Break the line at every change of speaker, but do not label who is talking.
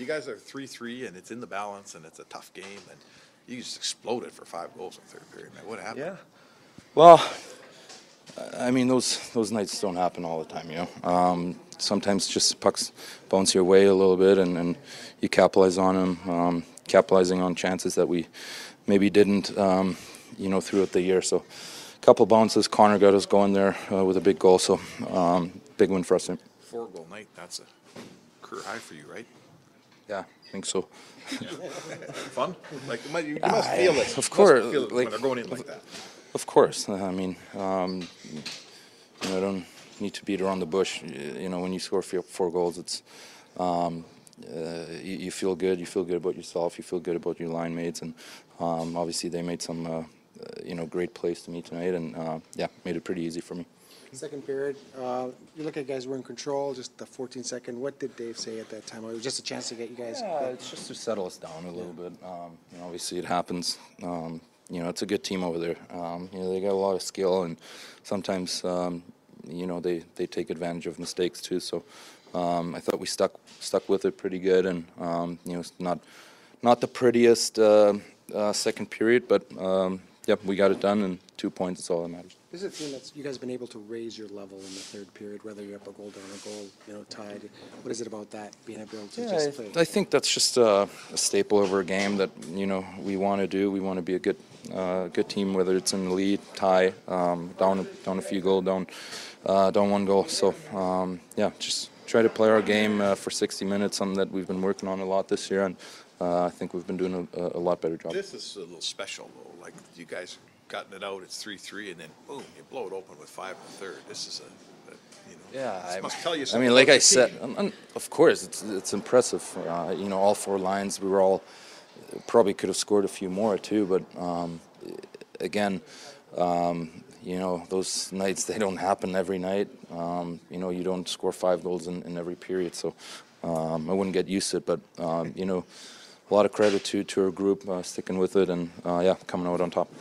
You guys are three three, and it's in the balance, and it's a tough game, and you just exploded for five goals in the third period, man. What happened?
Yeah. Well, I mean those those nights don't happen all the time, you know. Um, sometimes just pucks bounce your way a little bit, and, and you capitalize on them, um, capitalizing on chances that we maybe didn't, um, you know, throughout the year. So, a couple bounces. Connor got us going there uh, with a big goal, so um, big win for us.
Four goal night. That's a career high for you, right?
Yeah, I think so.
Fun? Like you must- you must feel it.
of
You must
course,
feel it
like-
when they're going in like that.
Of course. uh, I mean, um, you know, I don't need to beat around the bush. Y- You know, when you score four, four goals, it's um, uh, you, you feel good. You feel good about yourself. You feel good about your line mates, and um, obviously they made some, uh, you know, great place to me tonight, and uh, yeah, made it pretty easy for me.
Second period, uh, you look at guys were in control, just the 14 second. What did Dave say at that time? It was just a chance to get you guys.
Yeah, it's just to settle us down a little bit. Um, you know, obviously, it happens. Um, you know, it's a good team over there. Um, you know, they got a lot of skill, and sometimes, um, you know, they, they take advantage of mistakes too. So, um, I thought we stuck stuck with it pretty good, and um, you know, it's not not the prettiest uh, uh, second period, but um, yep, we got it done, and two points is all that matters.
This is a team that's you guys have been able to raise your level in the third period, whether you're up a goal down a goal, you know, tied. What is it about that being able to just play?
I, think that's just a, a staple of our game that you know we want to do. We want to be a good, uh, good team, whether it's in the lead, tie, um, down, down a few goal, down, uh, down one goal. So um, yeah, just try to play our game uh, for 60 minutes. Something that we've been working on a lot this year, and uh, I think we've been doing a, a lot better job.
This is a little special though. Like you guys gotten it out. It's three three, and then boom, you blow it open with five in the third. This is a, a you know.
Yeah,
this
I,
must tell you something.
I mean, like I
your
said,
team.
um, um, of course, it's it's impressive. Uh, you know, all four lines, we were all probably could have scored a few more too, but um, again, um, you know, those nights they don't happen every night. Um, you know, you don't score five goals in, in every period, so um, I wouldn't get used to it. But um, you know, a lot of credit to to our group uh, sticking with it and uh, yeah, coming out on top.